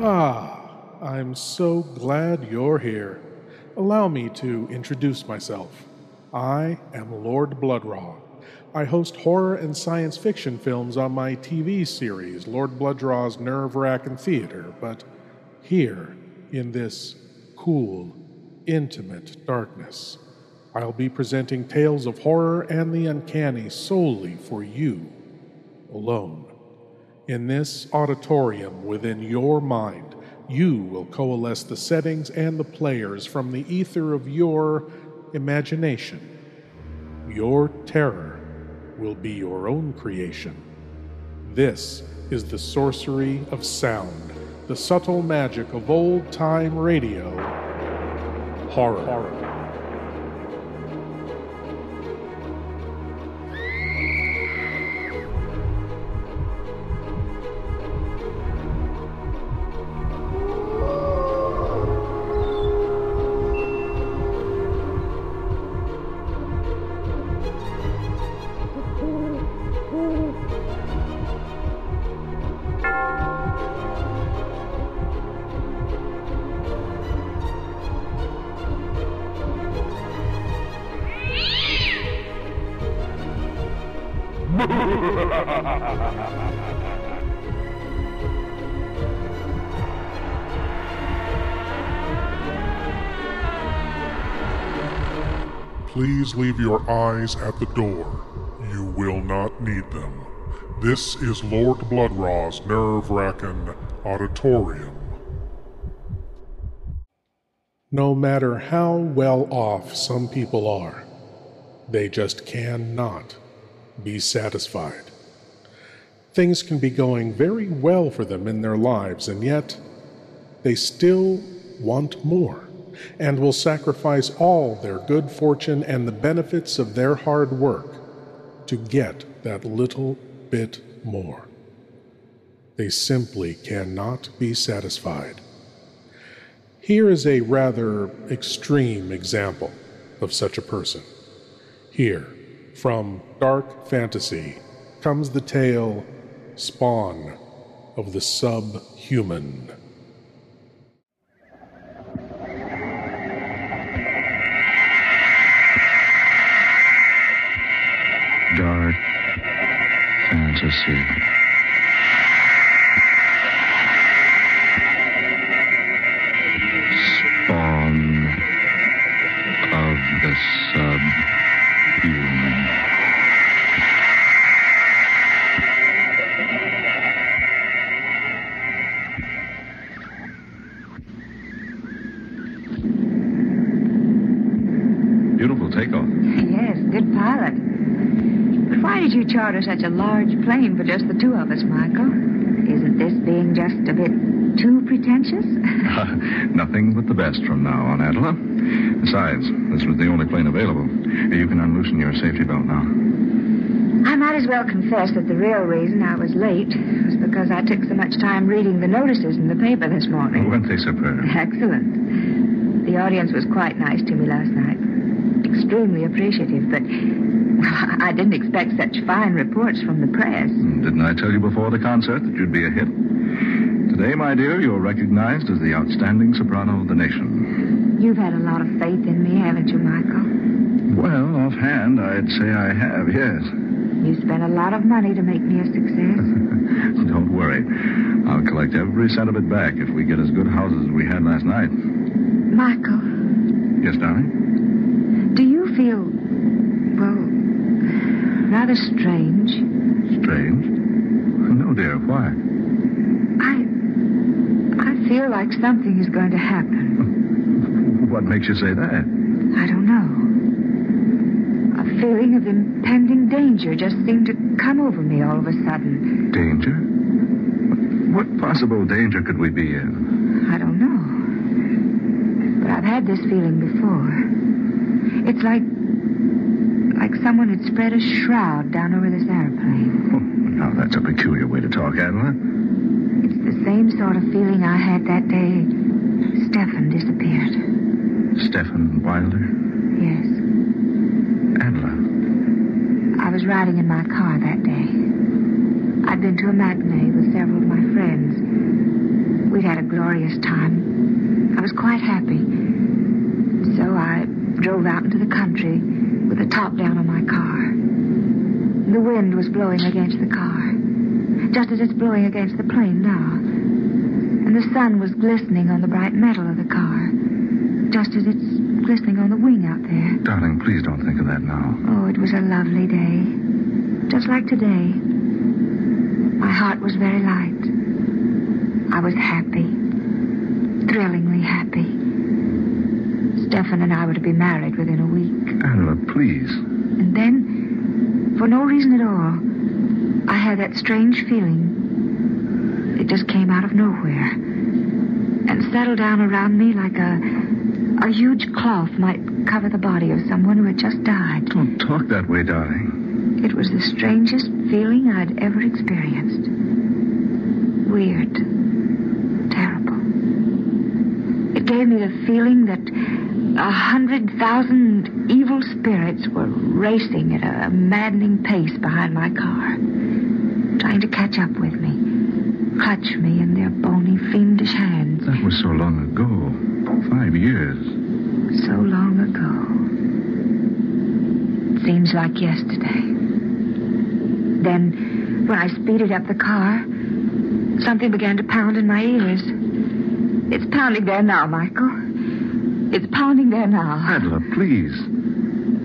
Ah, I'm so glad you're here. Allow me to introduce myself. I am Lord Blood-Rah. I host horror and science fiction films on my TV series, Lord Blood-Rah's Nerve Racking Theater, but here, in this cool, intimate darkness, I'll be presenting tales of horror and the uncanny solely for you alone. In this auditorium within your mind, you will coalesce the settings and the players from the ether of your imagination. Your terror will be your own creation. This is the sorcery of sound, the subtle magic of old time radio. Horror. Horror. Please leave your eyes at the door. You will not need them. This is Lord Blood-Rah's nerve wracking auditorium. No matter how well off some people are, they just cannot be satisfied. Things can be going very well for them in their lives, and yet they still want more and will sacrifice all their good fortune and the benefits of their hard work to get that little bit more. They simply cannot be satisfied. Here is a rather extreme example of such a person. Here, from dark fantasy, comes the tale Spawn of the Subhuman. Fantasy. Spawn best from now on, Adela. Besides, this was the only plane available. You can unloosen your safety belt now. I might as well confess that the real reason I was late was because I took so much time reading the notices in the paper this morning. Weren't they superb? Excellent. The audience was quite nice to me last night. Extremely appreciative, but I didn't expect such fine reports from the press. Didn't I tell you before the concert that you'd be a hit? Today, my dear, you're recognized as the outstanding soprano of the nation. You've had a lot of faith in me, haven't you, Michael? Well, offhand, I'd say I have, yes. You spent a lot of money to make me a success. Don't worry. I'll collect every cent of it back if we get as good houses as we had last night. Michael, Yes, darling? do you feel, well, rather strange? Strange? No, dear. Why? Feel like something is going to happen. What makes you say that? I don't know. A feeling of impending danger just seemed to come over me all of a sudden. Danger? What possible danger could we be in? I don't know. But I've had this feeling before. It's like. like someone had spread a shroud down over this airplane. Oh, now, that's a peculiar way to talk, Adela. The same sort of feeling I had that day Stefan disappeared. Stephen Wilder? Yes. Adela. I was riding in my car that day. I'd been to a matinee with several of my friends. We'd had a glorious time. I was quite happy. So I drove out into the country with the top down on my car. The wind was blowing against the car, just as it's blowing against the plane now. The sun was glistening on the bright metal of the car, just as it's glistening on the wing out there. Darling, please don't think of that now. Oh, it was a lovely day. Just like today. My heart was very light. I was happy. Thrillingly happy. Stefan and I were to be married within a week. Angela, please. And then, for no reason at all, I had that strange feeling. It just came out of nowhere and settled down around me like a, a huge cloth might cover the body of someone who had just died. Don't talk that way, darling. It was the strangest feeling I'd ever experienced. Weird. Terrible. It gave me the feeling that a hundred thousand evil spirits were racing at a maddening pace behind my car, trying to catch up with me, clutch me in their bony, fiendish hands. That was so long ago. Five years. So long ago. It seems like yesterday. Then, when I speeded up the car, something began to pound in my ears. It's pounding there now, Michael. It's pounding there now. Angela, please.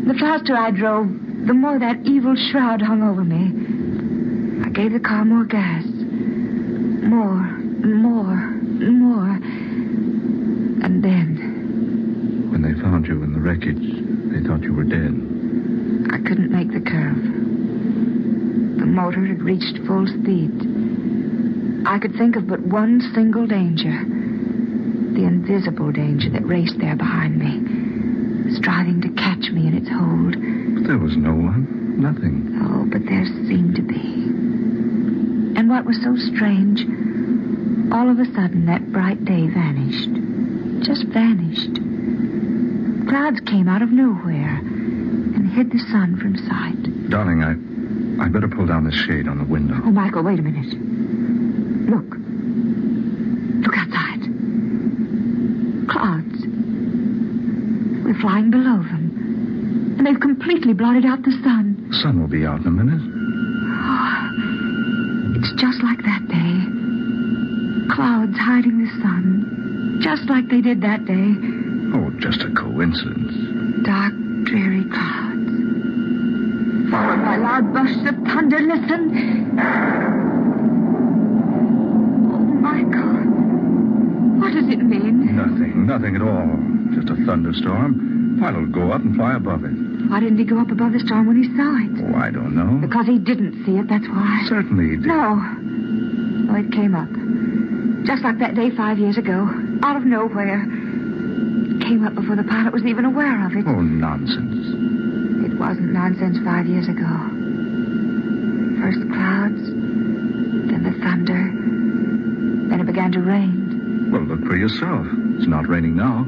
The faster I drove, the more that evil shroud hung over me. I gave the car more gas. More, more, more. And then, When they found you in the wreckage, they thought you were dead. I couldn't make the curve. The motor had reached full speed. I could think of but one single danger the invisible danger that raced there behind me, striving to catch me in its hold. But there was no one. Nothing. Oh, but there seemed to be. And what was so strange, all of a sudden that bright day vanished. Just vanished. Clouds came out of nowhere and hid the sun from sight. Darling, I. I better pull down the shade on the window. Oh, Michael, wait a minute. Look. Look outside. Clouds. We're flying below them. And they've completely blotted out the sun. The sun will be out in a minute. It's just like that day. Clouds hiding the sun. Just like they did that day. Oh, just a coincidence. Dark, dreary clouds. Followed by loud bursts of thunder. Listen. Oh, Michael. What does it mean? Nothing. Nothing at all. Just a thunderstorm. Pilot will go up and fly above it. Why didn't he go up above the storm when he saw it? Oh, I don't know. Because he didn't see it, that's why. Certainly he did. No. No, it came up. Just like that day five years ago. Out of nowhere. It came up before the pilot was even aware of it. Oh, nonsense. It wasn't nonsense five years ago. First clouds, then the thunder, then it began to rain. Well, look for yourself. It's not raining now.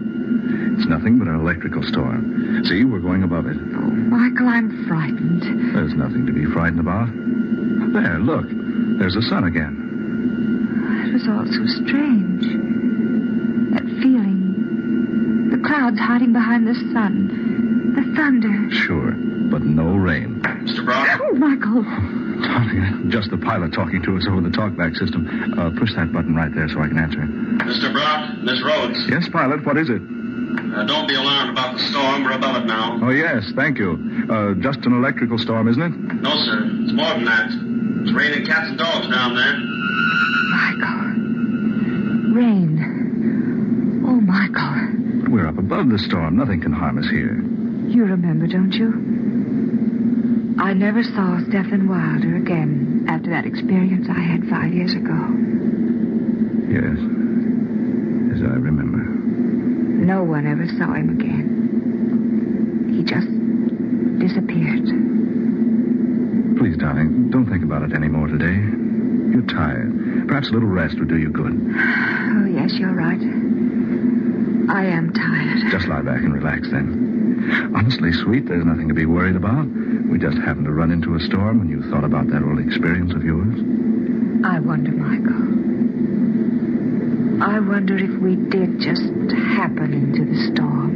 It's nothing but an electrical storm. See, we're going above it. Oh, Michael, I'm frightened. There's nothing to be frightened about. There, look. There's the sun again. It was all so strange. That feeling. The clouds hiding behind the sun. The thunder. Sure, but no rain. Mr. Brock? Oh, Michael. Darling, just the pilot talking to us over the talkback system. Uh, push that button right there so I can answer. Mr. Brock? Miss Rhodes? Yes, pilot, what is it? Uh, don't be alarmed about the storm. We're above it now. Oh, yes, thank you. Uh, just an electrical storm, isn't it? No, sir. It's more than that. It's raining cats and dogs down there. Michael. Rain. Oh, Michael. But we're up above the storm. Nothing can harm us here. You remember, don't you? I never saw Stephen Wilder again after that experience I had five years ago. Yes. I remember. No one ever saw him again. He just disappeared. Please, darling, don't think about it any more today. You're tired. Perhaps a little rest would do you good. Oh, yes, you're right. I am tired. Just lie back and relax then. Honestly, sweet, there's nothing to be worried about. We just happened to run into a storm and you thought about that old experience of yours. I wonder, Michael. I wonder if we did just happen into the storm.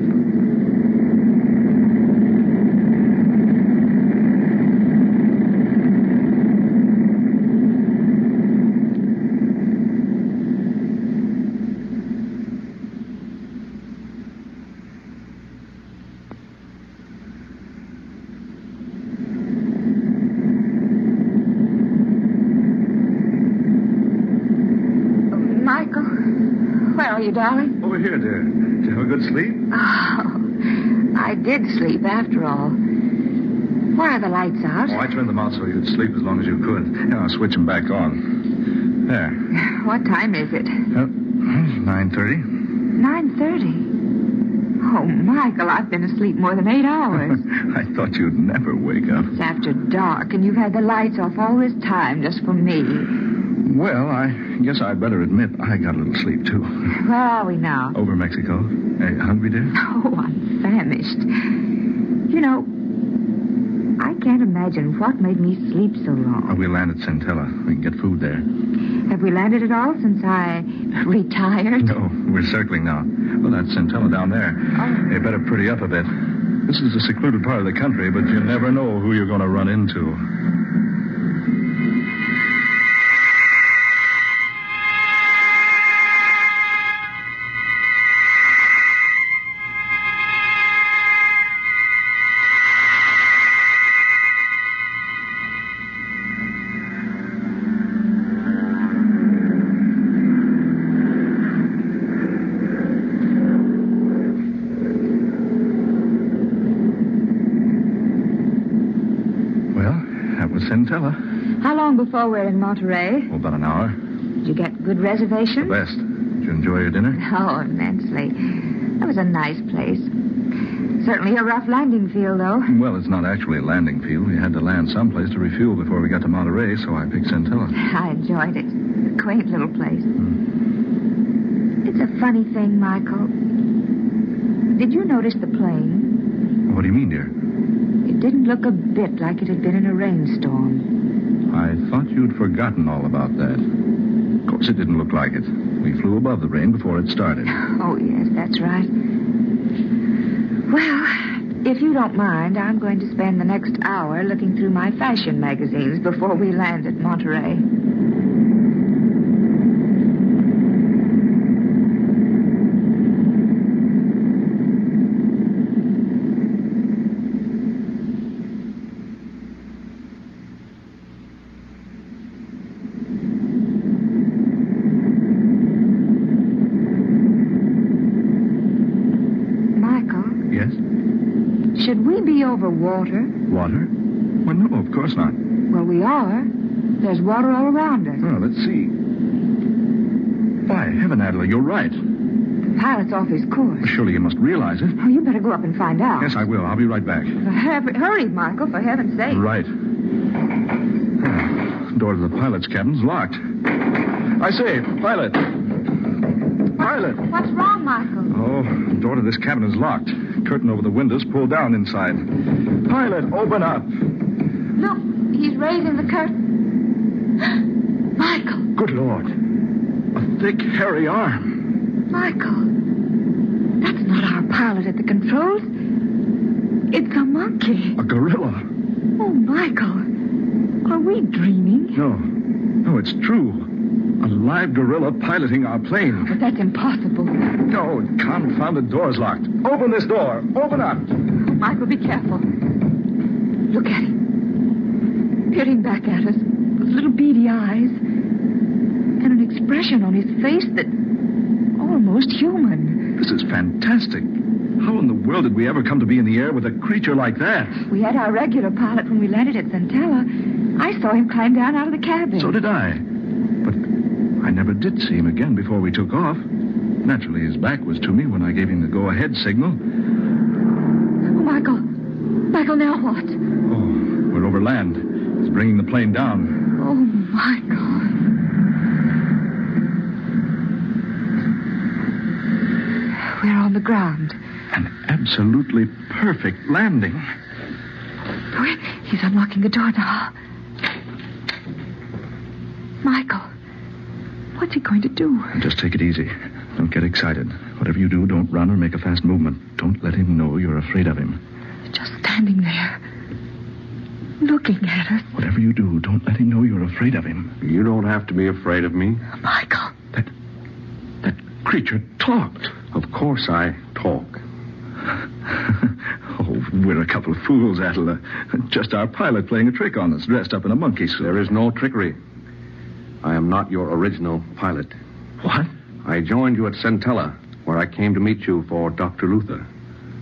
Michael, where are you, darling? Over here, dear. Did you have a good sleep? Oh, I did sleep after all. Why are the lights out? Oh, I turned them out so you'd sleep as long as you could. Now I'll switch them back on. There. What time is it? Uh, 9.30. 9.30. Oh, Michael, I've been asleep more than eight hours. I thought you'd never wake up. it's after dark, and you've had the lights off all this time just for me. Well, I guess I'd better admit I got a little sleep, too. Where are we now? Over Mexico. Hey, hungry, dear? Oh, I'm famished. You know, I can't imagine what made me sleep so long. we land at Centella. We can get food there. Have we landed at all since I retired? No, we're circling now. Well, that's Centella down there. Oh. You better pretty up a bit. This is a secluded part of the country, but you never know who you're going to run into. Before we're in Monterey? Oh, about an hour. Did you get good The reservations? best. Did you enjoy your dinner? Oh, immensely. That was a nice place. Certainly a rough landing field, though. Well, it's not actually a landing field. We had to land someplace to refuel before we got to Monterey, so I picked Centella. I enjoyed it. A quaint little place. Hmm. It's a funny thing, Michael. Did you notice the plane? What do you mean, dear? It didn't look a bit like it had been in a rainstorm. I thought you'd forgotten all about that. Of course, it didn't look like it. We flew above the rain before it started. Oh, yes, that's right. Well, if you don't mind, I'm going to spend the next hour looking through my fashion magazines before we land at Monterey. Michael, Yes? should we be over water? Well, no, of course not. Well, we are. There's water all around us. Oh, let's see. Why, heaven, Adela, you're right. The pilot's off his course. Surely you must realize it. Oh, you better go up and find out. Yes, I will. I'll be right back. Hurry, hurry, Michael, for heaven's sake. Right. Door to the pilot's cabin's locked. I say, pilot. Pilot. What's wrong, Michael? Oh, the door to this cabin is locked. Curtain over the windows pulled down inside. Pilot, open up. Look, he's raising the curtain. Michael, Good Lord. A thick, hairy arm. Michael. That's not our pilot at the controls. It's a monkey. A gorilla. Oh, Michael. Are we dreaming? No. No, it's true. A live gorilla piloting our plane. But that's impossible. No, confounded door's locked. Open this door. Open up. Oh, Michael, be careful. Look at him. Peering back at us with little beady eyes and an expression on his face that almost human. This is fantastic. How in the world did we ever come to be in the air with a creature like that? We had our regular pilot when we landed at Centella. I saw him climb down out of the cabin. So did I. But I never did see him again before we took off. Naturally, his back was to me when I gave him the go ahead signal. Oh, Michael. Michael, now what? Oh, we're over land. He's bringing the plane down. Oh, Michael. We're on the ground. An absolutely perfect landing. He's unlocking the door now. Michael. What's he going to do? Just take it easy. Don't get excited. Whatever you do, don't run or make a fast movement. Don't let him know you're afraid of him. Just standing there, looking at us. Whatever you do, don't let him know you're afraid of him. You don't have to be afraid of me. Michael. That that creature talked. Of course I talk. oh, we're a couple of fools, Adela. Just our pilot playing a trick on us, dressed up in a monkey suit. There is no trickery. I am not your original pilot. What? I joined you at Centella, where I came to meet you for Dr. Luther.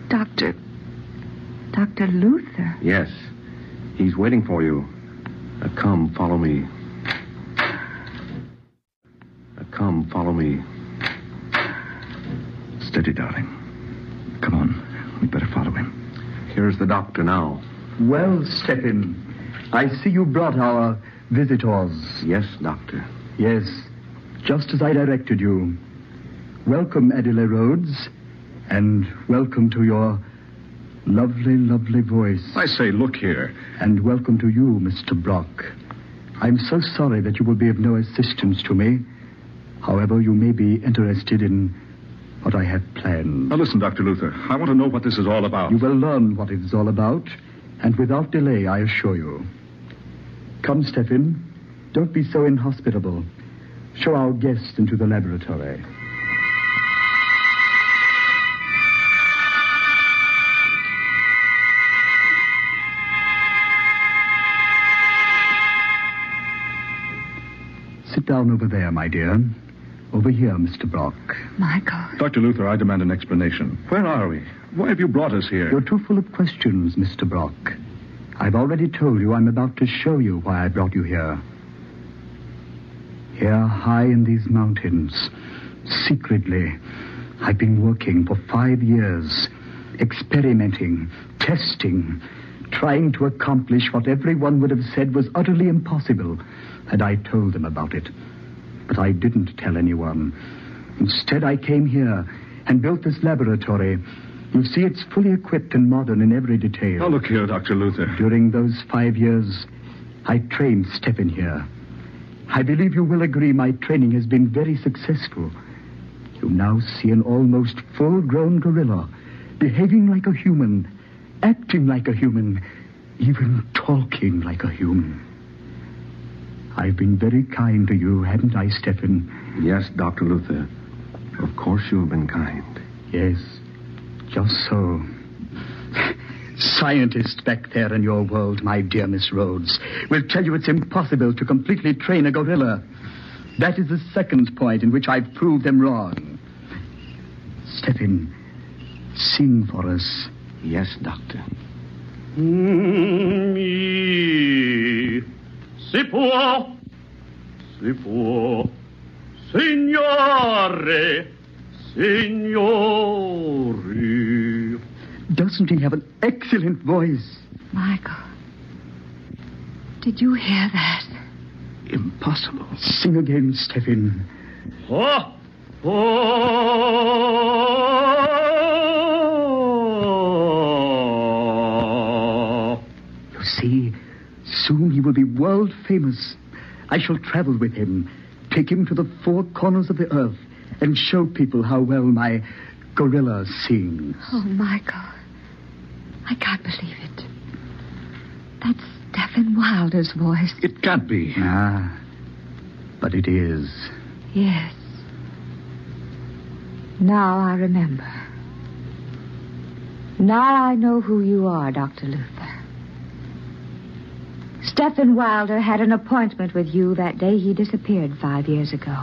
Doctor. Dr. Luther. Yes. He's waiting for you. Uh, come, follow me. Uh, come, follow me. Steady, darling. Come on. We'd better follow him. Here's the doctor now. Well, Stephen, I see you brought our visitors. Yes, doctor. Yes, just as I directed you. Welcome, Adela Rhodes, and welcome to your lovely, lovely voice. I say, look here. And welcome to you, Mr. Brock. I'm so sorry that you will be of no assistance to me. However, you may be interested in what I have planned. Now, listen, Dr. Luther. I want to know what this is all about. You will learn what it is all about, and without delay, I assure you. Come, Stephen. Don't be so inhospitable. Show our guest into the laboratory. Down over there, my dear. Over here, Mr. Brock. Michael. Dr. Luther, I demand an explanation. Where are we? Why have you brought us here? You're too full of questions, Mr. Brock. I've already told you I'm about to show you why I brought you here. Here, high in these mountains, secretly, I've been working for five years, experimenting, testing, trying to accomplish what everyone would have said was utterly impossible had I told them about it. But I didn't tell anyone. Instead, I came here and built this laboratory. You see, it's fully equipped and modern in every detail. Oh, look here, Dr. Luther. During those five years, I trained Stephen here. I believe you will agree my training has been very successful. You now see an almost full grown gorilla, behaving like a human, acting like a human, even talking like a human. I've been very kind to you, haven't I, Stephen? Yes, Dr. Luther. Of course you've been kind. Yes, just so. Scientists back there in your world, my dear Miss Rhodes, will tell you it's impossible to completely train a gorilla. That is the second point in which I've proved them wrong. Stephen, sing for us. Yes, Doctor. Mm, Mi si può, si può, signore, signori. Doesn't he have an excellent voice? Michael. Did you hear that? Impossible. Sing again, Stephen. Oh, oh. Soon he will be world famous. I shall travel with him, take him to the four corners of the earth, and show people how well my gorilla sings. Oh, Michael. I can't believe it. That's Stephen Wilder's voice. It can't be. Ah, but it is. Yes. Now I remember. Now I know who you are, Dr. Luther. Stephen Wilder had an appointment with you that day he disappeared five years ago.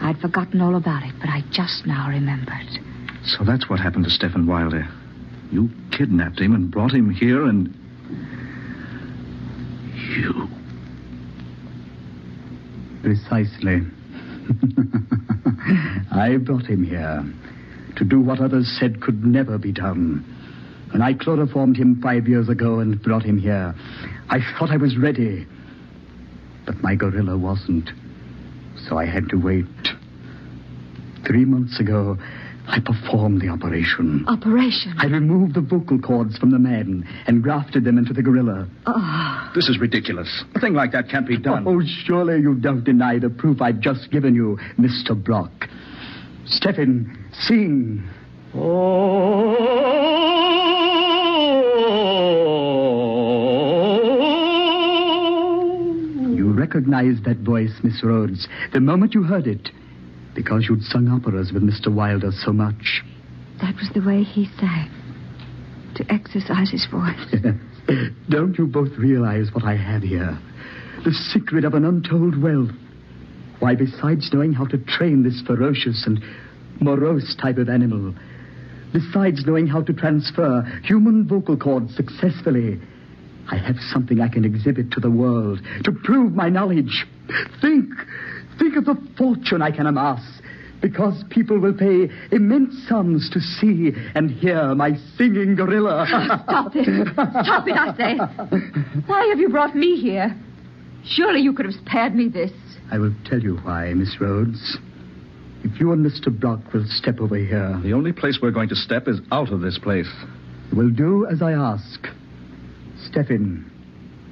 I'd forgotten all about it, but I just now remembered. So that's what happened to Stephen Wilder. You kidnapped him and brought him here and. You. Precisely. I brought him here to do what others said could never be done. When I chloroformed him five years ago and brought him here, I thought I was ready. But my gorilla wasn't. So I had to wait. Three months ago, I performed the operation. Operation? I removed the vocal cords from the man and grafted them into the gorilla. Oh. This is ridiculous. A thing like that can't be done. Oh, surely you don't deny the proof I've just given you, Mr. Brock. Stephen, sing. You oh. Recognized that voice, Miss Rhodes, the moment you heard it, because you'd sung operas with Mr. Wilder so much. That was the way he sang. To exercise his voice. Don't you both realize what I have here? The secret of an untold wealth. Why, besides knowing how to train this ferocious and morose type of animal, besides knowing how to transfer human vocal cords successfully, I have something I can exhibit to the world to prove my knowledge. Think, think of the fortune I can amass because people will pay immense sums to see and hear my singing gorilla. Stop it. Stop it, I say. Why have you brought me here? Surely you could have spared me this. I will tell you why, Miss Rhodes. If you and Mr. Brock will step over here. The only place we're going to step is out of this place. You will do as I ask. Step in.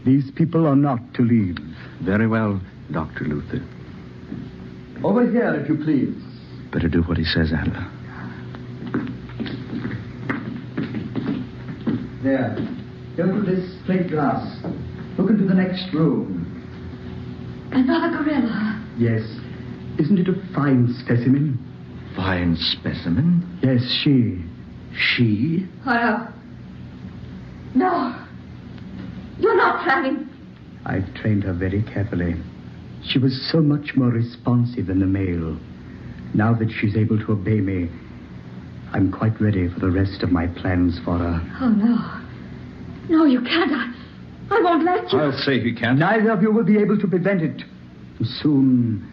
These people are not to leave. Very well, Dr. Luther. Over here, if you please. Better do what he says, Adela. There. Go to this plate glass. Look into the next room. Another gorilla. Yes. Isn't it a fine specimen? Fine specimen? Yes, she. She? Oh, no. No. You're not planning. I've trained her very carefully. She was so much more responsive than the male. Now that she's able to obey me, I'm quite ready for the rest of my plans for her. Oh, no. No, you can't. I, I won't let you. I'll say he can't. Neither of you will be able to prevent it. Soon,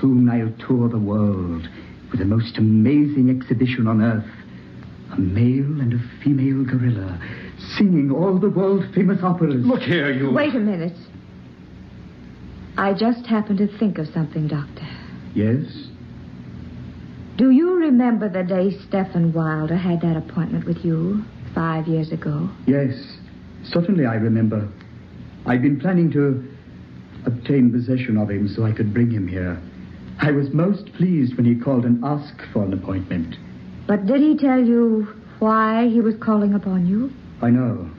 soon I'll tour the world with the most amazing exhibition on earth. A male and a female gorilla singing all the world famous operas. Look here, you. Wait a minute. I just happened to think of something, Doctor. Yes? Do you remember the day Stephen Wilder had that appointment with you five years ago? Yes. Certainly I remember. I'd been planning to obtain possession of him so I could bring him here. I was most pleased when he called and asked for an appointment. But did he tell you why he was calling upon you? I know.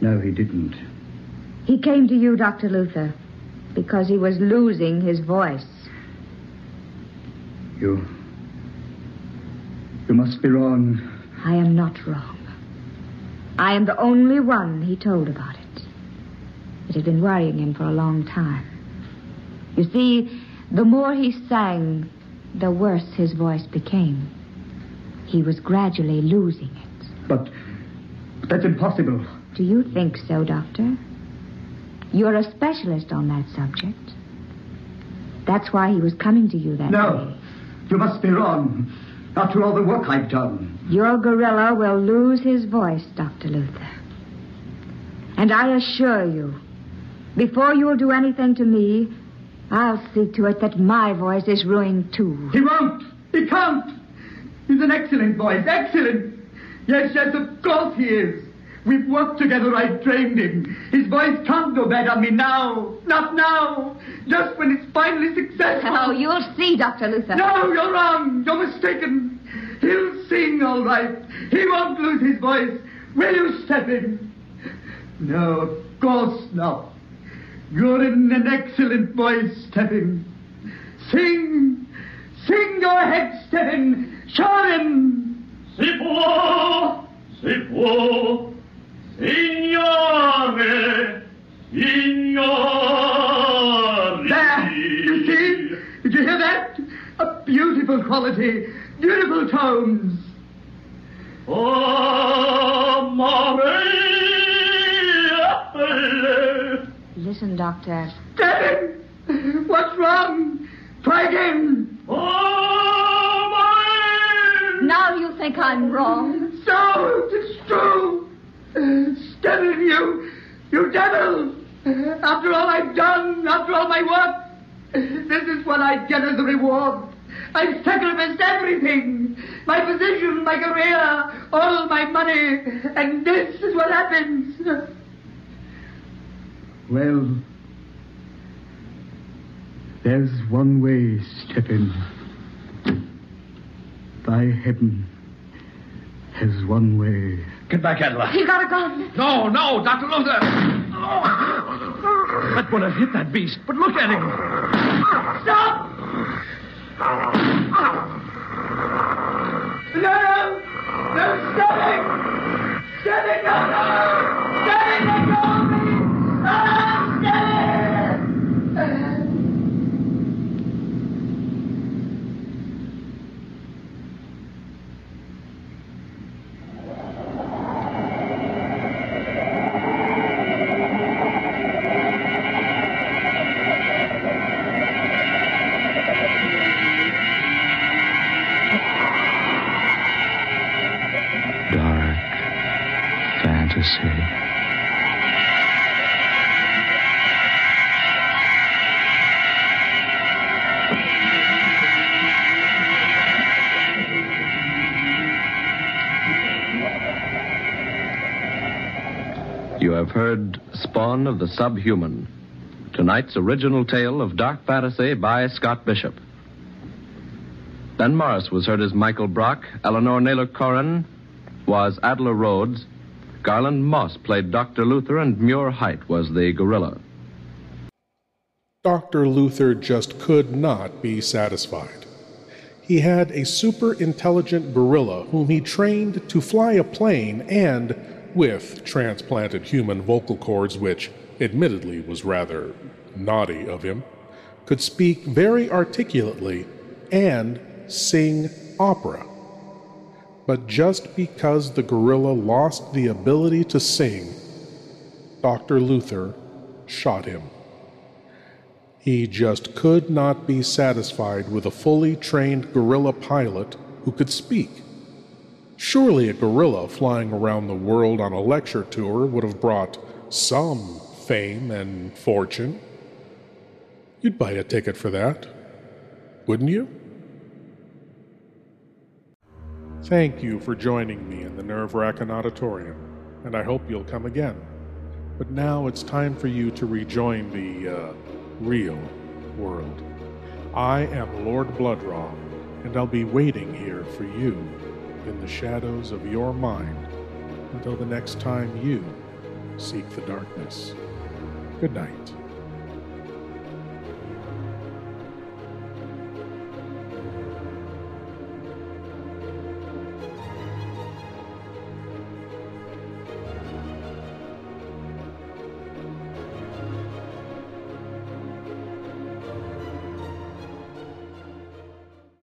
No, he didn't. He came to you, Dr. Luther, because he was losing his voice. You. You must be wrong. I am not wrong. I am the only one he told about it. It had been worrying him for a long time. You see, the more he sang, the worse his voice became. He was gradually losing it. But that's impossible. Do you think so, Doctor? You're a specialist on that subject. That's why he was coming to you that No. day. You must be wrong. After all the work I've done. Your gorilla will lose his voice, Dr. Luther. And I assure you, before you'll do anything to me, I'll see to it that my voice is ruined too. He won't. He can't. He's an excellent voice. Excellent. Yes, yes, of course he is. We've worked together. I've trained him. His voice can't go bad on me now. Not now. Just when it's finally successful. Oh, you'll see, Dr. Luther. No, you're wrong. You're mistaken. He'll sing all right. He won't lose his voice. Will you, Stephen? No, of course not. You're in an excellent voice, Stephen. Sing. Sing your head, Stephen. Show him. Si può, si può, signore, signore. There. You see? Did you hear that? A beautiful quality. Beautiful tones. Oh, Maria. Listen, Doctor. Stephen! What's wrong? Try again. Oh, you I'm wrong. So, it's true. Stephen, you, you devil. After all I've done, after all my work, this is what I get as a reward. I've sacrificed everything. My position, my career, all my money. And this is what happens. Well, there's one way, Stephen. By heaven has one way. Get back, Adela. He got a gun. No, no, Dr. Luther. That would have hit that beast, but look at him. Stop! No, no! No, stop it! Stop it! No, no! Heard Spawn of the Subhuman, tonight's original tale of dark fantasy by Scott Bishop. Ben Morris was heard as Michael Brock, Eleanor Naylor Corrin was Adela Rhodes, Garland Moss played Dr. Luther, and Muir Height was the gorilla. Dr. Luther just could not be satisfied. He had a super intelligent gorilla whom he trained to fly a plane and, with transplanted human vocal cords, which admittedly was rather naughty of him, could speak very articulately and sing opera. But just because the gorilla lost the ability to sing, Dr. Luther shot him. He just could not be satisfied with a fully trained gorilla pilot who could speak. Surely a gorilla flying around the world on a lecture tour would have brought some fame and fortune. You'd buy a ticket for that, wouldn't you? Thank you for joining me in the Nerve Racking Auditorium, and I hope you'll come again. But now it's time for you to rejoin the, uh, real world. I am Lord Blood-Rah, and I'll be waiting here for you in the shadows of your mind until the next time you seek the darkness. Good night.